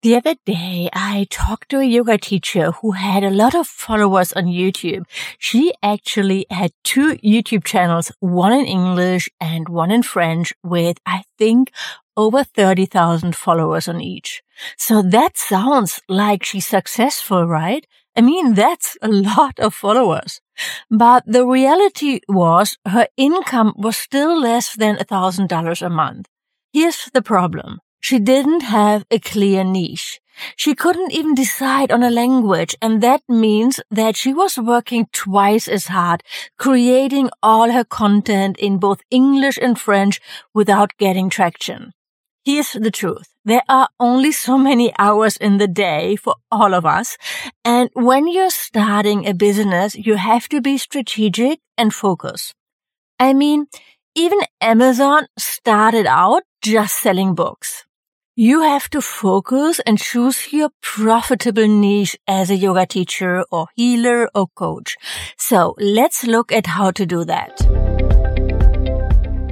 The other day, I talked to a yoga teacher who had a lot of followers on YouTube. She actually had two YouTube channels, one in English and one in French with, I think, over 30,000 followers on each. So that sounds like she's successful, right? I mean, that's a lot of followers. But the reality was her income was still less than a thousand dollars a month. Here's the problem. She didn't have a clear niche. She couldn't even decide on a language, and that means that she was working twice as hard, creating all her content in both English and French without getting traction. Here's the truth. There are only so many hours in the day for all of us. And when you're starting a business, you have to be strategic and focus. I mean, even Amazon started out just selling books. You have to focus and choose your profitable niche as a yoga teacher or healer or coach. So let's look at how to do that.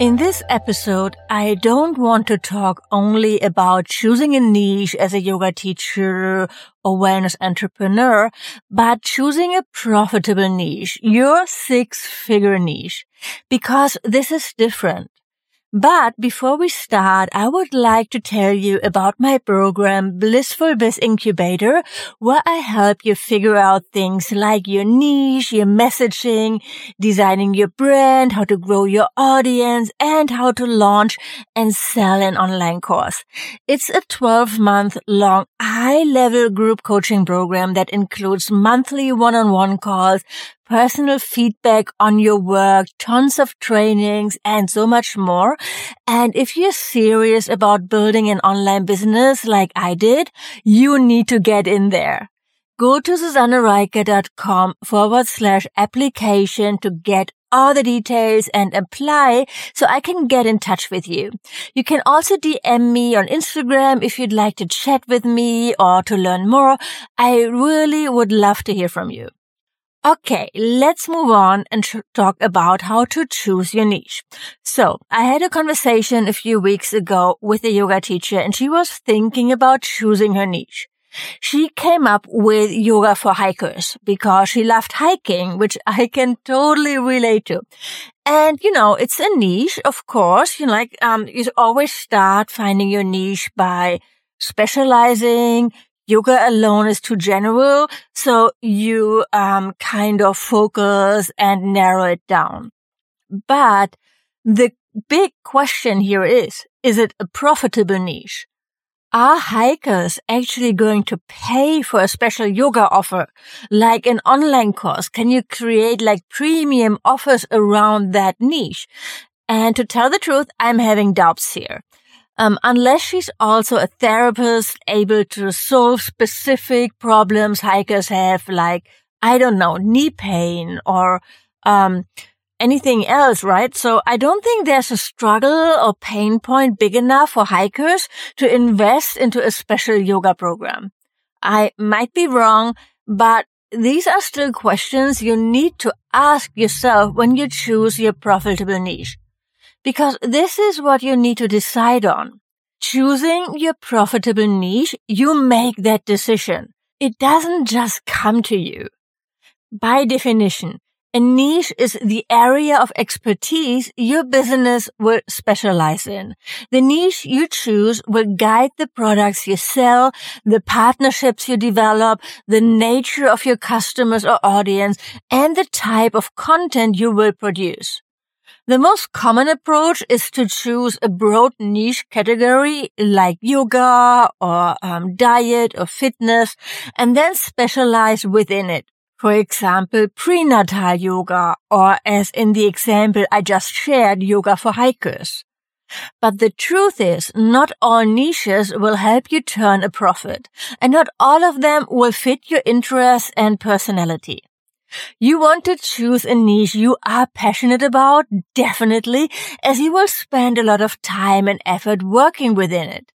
In this episode, I don't want to talk only about choosing a niche as a yoga teacher or wellness entrepreneur, but choosing a profitable niche, your six figure niche, because this is different. But before we start, I would like to tell you about my program, Blissful Biz Incubator, where I help you figure out things like your niche, your messaging, designing your brand, how to grow your audience, and how to launch and sell an online course. It's a 12 month long high level group coaching program that includes monthly one-on-one calls, personal feedback on your work, tons of trainings, and so much more. And if you're serious about building an online business like I did, you need to get in there. Go to susannereiker.com forward slash application to get all the details and apply so I can get in touch with you. You can also DM me on Instagram if you'd like to chat with me or to learn more. I really would love to hear from you. Okay, let's move on and talk about how to choose your niche. So I had a conversation a few weeks ago with a yoga teacher and she was thinking about choosing her niche. She came up with yoga for hikers because she loved hiking, which I can totally relate to. And, you know, it's a niche, of course, you know, like, um, you always start finding your niche by specializing, yoga alone is too general. So you, um, kind of focus and narrow it down. But the big question here is, is it a profitable niche? Are hikers actually going to pay for a special yoga offer, like an online course? Can you create like premium offers around that niche? And to tell the truth, I'm having doubts here. Um, unless she's also a therapist able to solve specific problems hikers have, like, I don't know, knee pain or, um, anything else, right? So I don't think there's a struggle or pain point big enough for hikers to invest into a special yoga program. I might be wrong, but these are still questions you need to ask yourself when you choose your profitable niche. Because this is what you need to decide on. Choosing your profitable niche, you make that decision. It doesn't just come to you. By definition, a niche is the area of expertise your business will specialize in. The niche you choose will guide the products you sell, the partnerships you develop, the nature of your customers or audience, and the type of content you will produce. The most common approach is to choose a broad niche category like yoga or um, diet or fitness and then specialize within it. For example, prenatal yoga or as in the example I just shared, yoga for hikers. But the truth is, not all niches will help you turn a profit, and not all of them will fit your interests and personality. You want to choose a niche you are passionate about, definitely, as you will spend a lot of time and effort working within it.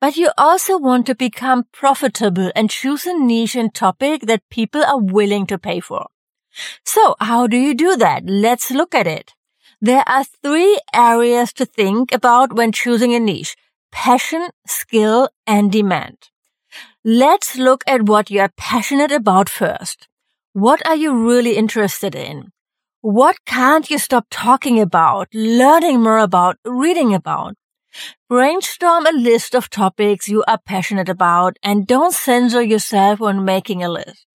But you also want to become profitable and choose a niche and topic that people are willing to pay for. So how do you do that? Let's look at it. There are three areas to think about when choosing a niche. Passion, skill, and demand. Let's look at what you are passionate about first. What are you really interested in? What can't you stop talking about, learning more about, reading about? Brainstorm a list of topics you are passionate about and don't censor yourself when making a list.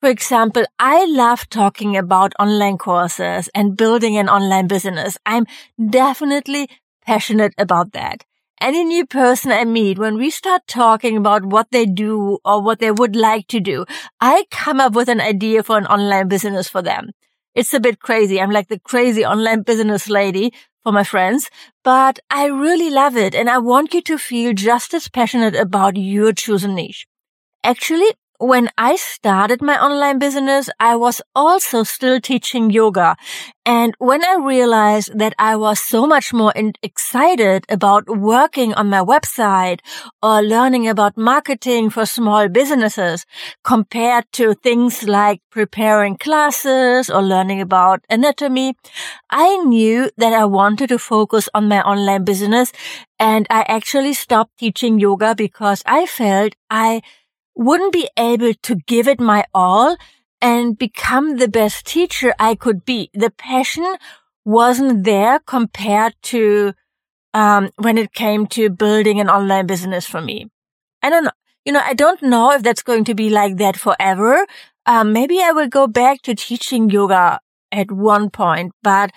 For example, I love talking about online courses and building an online business. I'm definitely passionate about that. Any new person I meet, when we start talking about what they do or what they would like to do, I come up with an idea for an online business for them. It's a bit crazy. I'm like the crazy online business lady for my friends, but I really love it and I want you to feel just as passionate about your chosen niche. Actually, when I started my online business, I was also still teaching yoga. And when I realized that I was so much more in- excited about working on my website or learning about marketing for small businesses compared to things like preparing classes or learning about anatomy, I knew that I wanted to focus on my online business. And I actually stopped teaching yoga because I felt I wouldn't be able to give it my all and become the best teacher I could be. The passion wasn't there compared to um, when it came to building an online business for me. I don't know. You know, I don't know if that's going to be like that forever. Um, maybe I will go back to teaching yoga at one point, but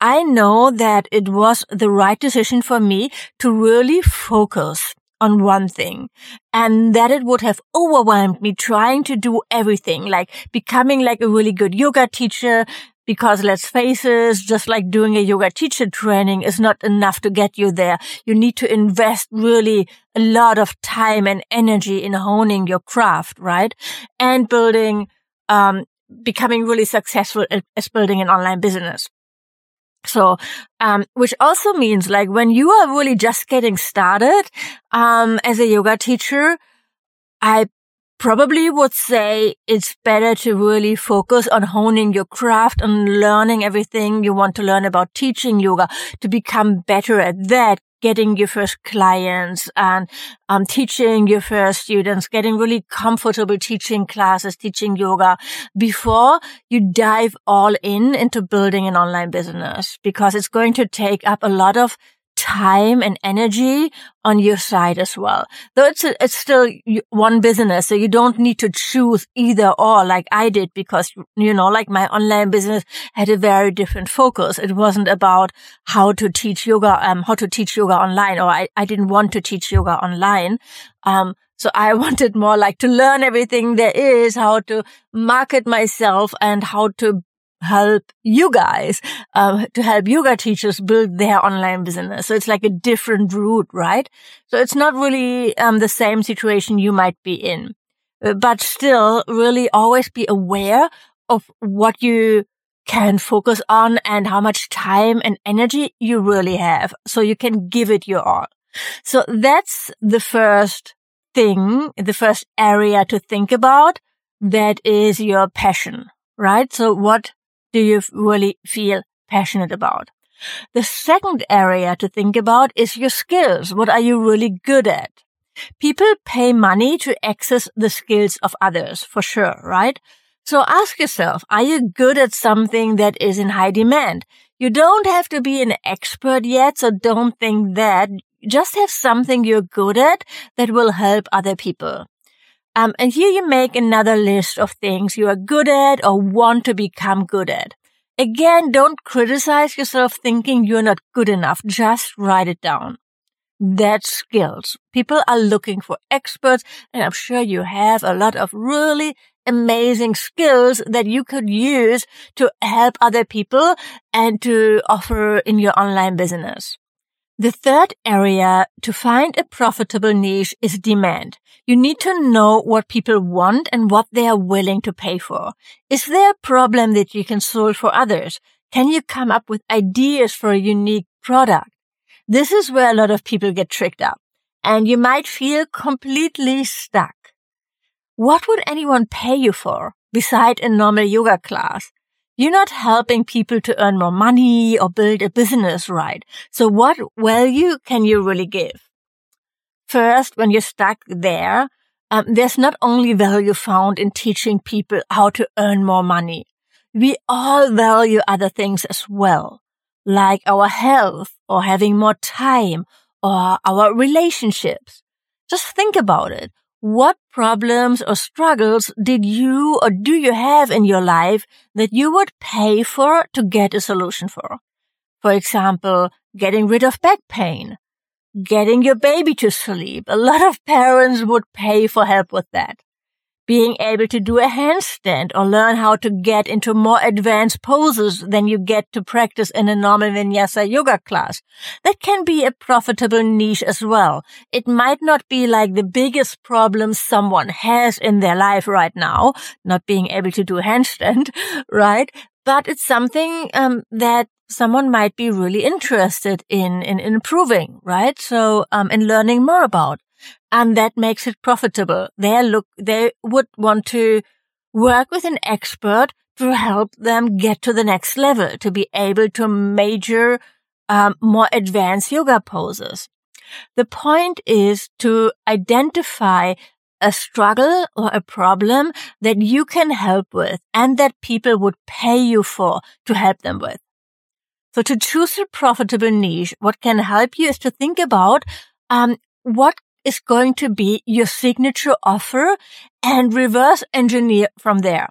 I know that it was the right decision for me to really focus on one thing and that it would have overwhelmed me trying to do everything, like becoming like a really good yoga teacher. Because let's face it, just like doing a yoga teacher training is not enough to get you there. You need to invest really a lot of time and energy in honing your craft, right? And building, um, becoming really successful as building an online business. So, um, which also means like when you are really just getting started, um, as a yoga teacher, I probably would say it's better to really focus on honing your craft and learning everything you want to learn about teaching yoga to become better at that getting your first clients and um, teaching your first students, getting really comfortable teaching classes, teaching yoga before you dive all in into building an online business because it's going to take up a lot of time and energy on your side as well. Though it's, a, it's still one business. So you don't need to choose either or like I did because, you know, like my online business had a very different focus. It wasn't about how to teach yoga, um, how to teach yoga online or I, I didn't want to teach yoga online. Um, so I wanted more like to learn everything there is, how to market myself and how to help you guys, um, to help yoga teachers build their online business. So it's like a different route, right? So it's not really, um, the same situation you might be in, uh, but still really always be aware of what you can focus on and how much time and energy you really have. So you can give it your all. So that's the first thing, the first area to think about. That is your passion, right? So what do you really feel passionate about? The second area to think about is your skills. What are you really good at? People pay money to access the skills of others, for sure, right? So ask yourself, are you good at something that is in high demand? You don't have to be an expert yet, so don't think that. Just have something you're good at that will help other people. Um, and here you make another list of things you are good at or want to become good at. Again, don't criticize yourself thinking you're not good enough. Just write it down. That's skills. People are looking for experts and I'm sure you have a lot of really amazing skills that you could use to help other people and to offer in your online business. The third area to find a profitable niche is demand. You need to know what people want and what they are willing to pay for. Is there a problem that you can solve for others? Can you come up with ideas for a unique product? This is where a lot of people get tricked up and you might feel completely stuck. What would anyone pay you for beside a normal yoga class? You're not helping people to earn more money or build a business, right? So what value can you really give? First, when you're stuck there, um, there's not only value found in teaching people how to earn more money. We all value other things as well, like our health or having more time or our relationships. Just think about it. What problems or struggles did you or do you have in your life that you would pay for to get a solution for? For example, getting rid of back pain, getting your baby to sleep. A lot of parents would pay for help with that being able to do a handstand or learn how to get into more advanced poses than you get to practice in a normal vinyasa yoga class. That can be a profitable niche as well. It might not be like the biggest problem someone has in their life right now, not being able to do a handstand, right? But it's something um, that someone might be really interested in in improving, right? So um, in learning more about and that makes it profitable. They look, they would want to work with an expert to help them get to the next level, to be able to major um, more advanced yoga poses. The point is to identify a struggle or a problem that you can help with and that people would pay you for to help them with. So to choose a profitable niche, what can help you is to think about um, what is going to be your signature offer and reverse engineer from there.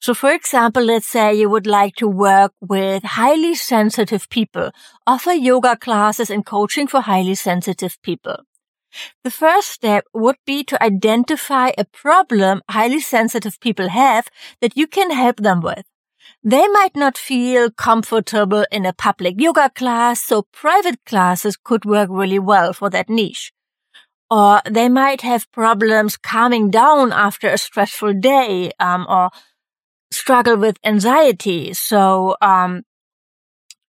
So for example, let's say you would like to work with highly sensitive people, offer yoga classes and coaching for highly sensitive people. The first step would be to identify a problem highly sensitive people have that you can help them with. They might not feel comfortable in a public yoga class, so private classes could work really well for that niche or they might have problems calming down after a stressful day, um, or struggle with anxiety. So, um,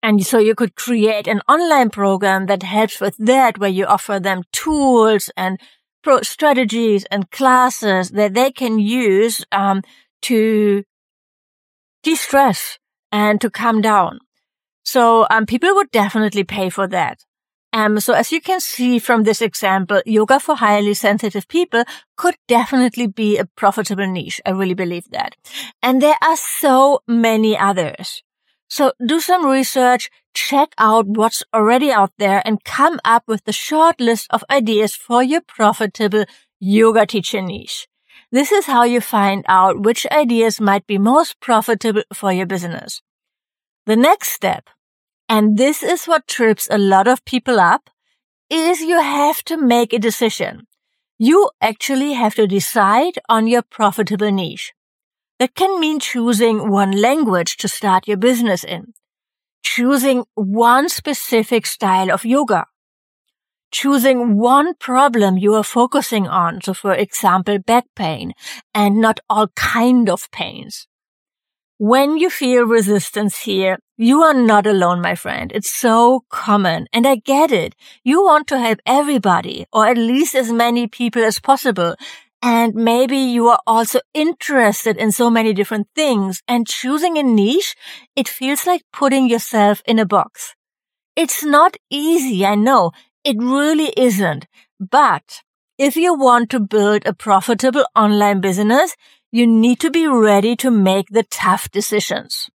and so you could create an online program that helps with that, where you offer them tools and pro strategies and classes that they can use, um, to de-stress and to calm down. So, um, people would definitely pay for that. Um, so as you can see from this example, yoga for highly sensitive people could definitely be a profitable niche. I really believe that. And there are so many others. So do some research, check out what's already out there and come up with the short list of ideas for your profitable yoga teacher niche. This is how you find out which ideas might be most profitable for your business. The next step and this is what trips a lot of people up is you have to make a decision. You actually have to decide on your profitable niche. That can mean choosing one language to start your business in, choosing one specific style of yoga, choosing one problem you are focusing on. So for example, back pain and not all kind of pains. When you feel resistance here, you are not alone, my friend. It's so common. And I get it. You want to help everybody or at least as many people as possible. And maybe you are also interested in so many different things and choosing a niche, it feels like putting yourself in a box. It's not easy. I know it really isn't. But if you want to build a profitable online business, you need to be ready to make the tough decisions.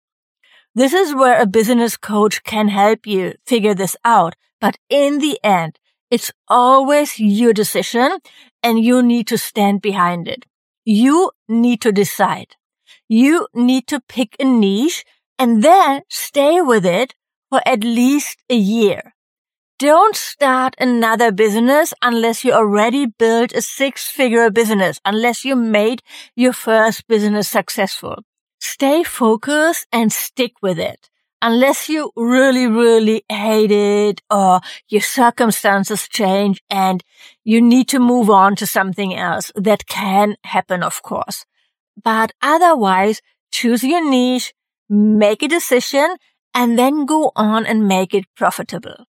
This is where a business coach can help you figure this out. But in the end, it's always your decision and you need to stand behind it. You need to decide. You need to pick a niche and then stay with it for at least a year. Don't start another business unless you already built a six figure business, unless you made your first business successful. Stay focused and stick with it. unless you really, really hate it or your circumstances change and you need to move on to something else. That can happen, of course. But otherwise, choose your niche, make a decision, and then go on and make it profitable.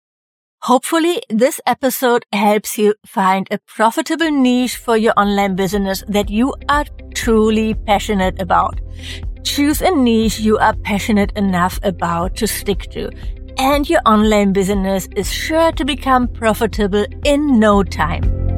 Hopefully this episode helps you find a profitable niche for your online business that you are truly passionate about. Choose a niche you are passionate enough about to stick to and your online business is sure to become profitable in no time.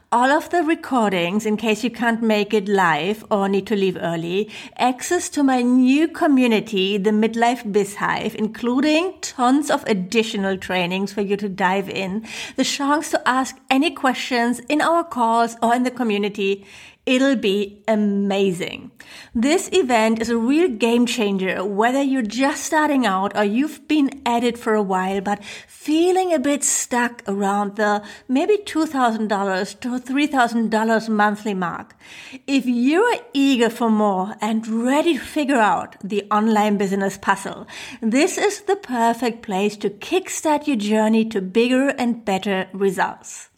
all of the recordings in case you can't make it live or need to leave early, access to my new community, the Midlife Biz Hive, including tons of additional trainings for you to dive in, the chance to ask any questions in our calls or in the community, It'll be amazing. This event is a real game changer, whether you're just starting out or you've been at it for a while, but feeling a bit stuck around the maybe $2,000 to $3,000 monthly mark. If you're eager for more and ready to figure out the online business puzzle, this is the perfect place to kickstart your journey to bigger and better results.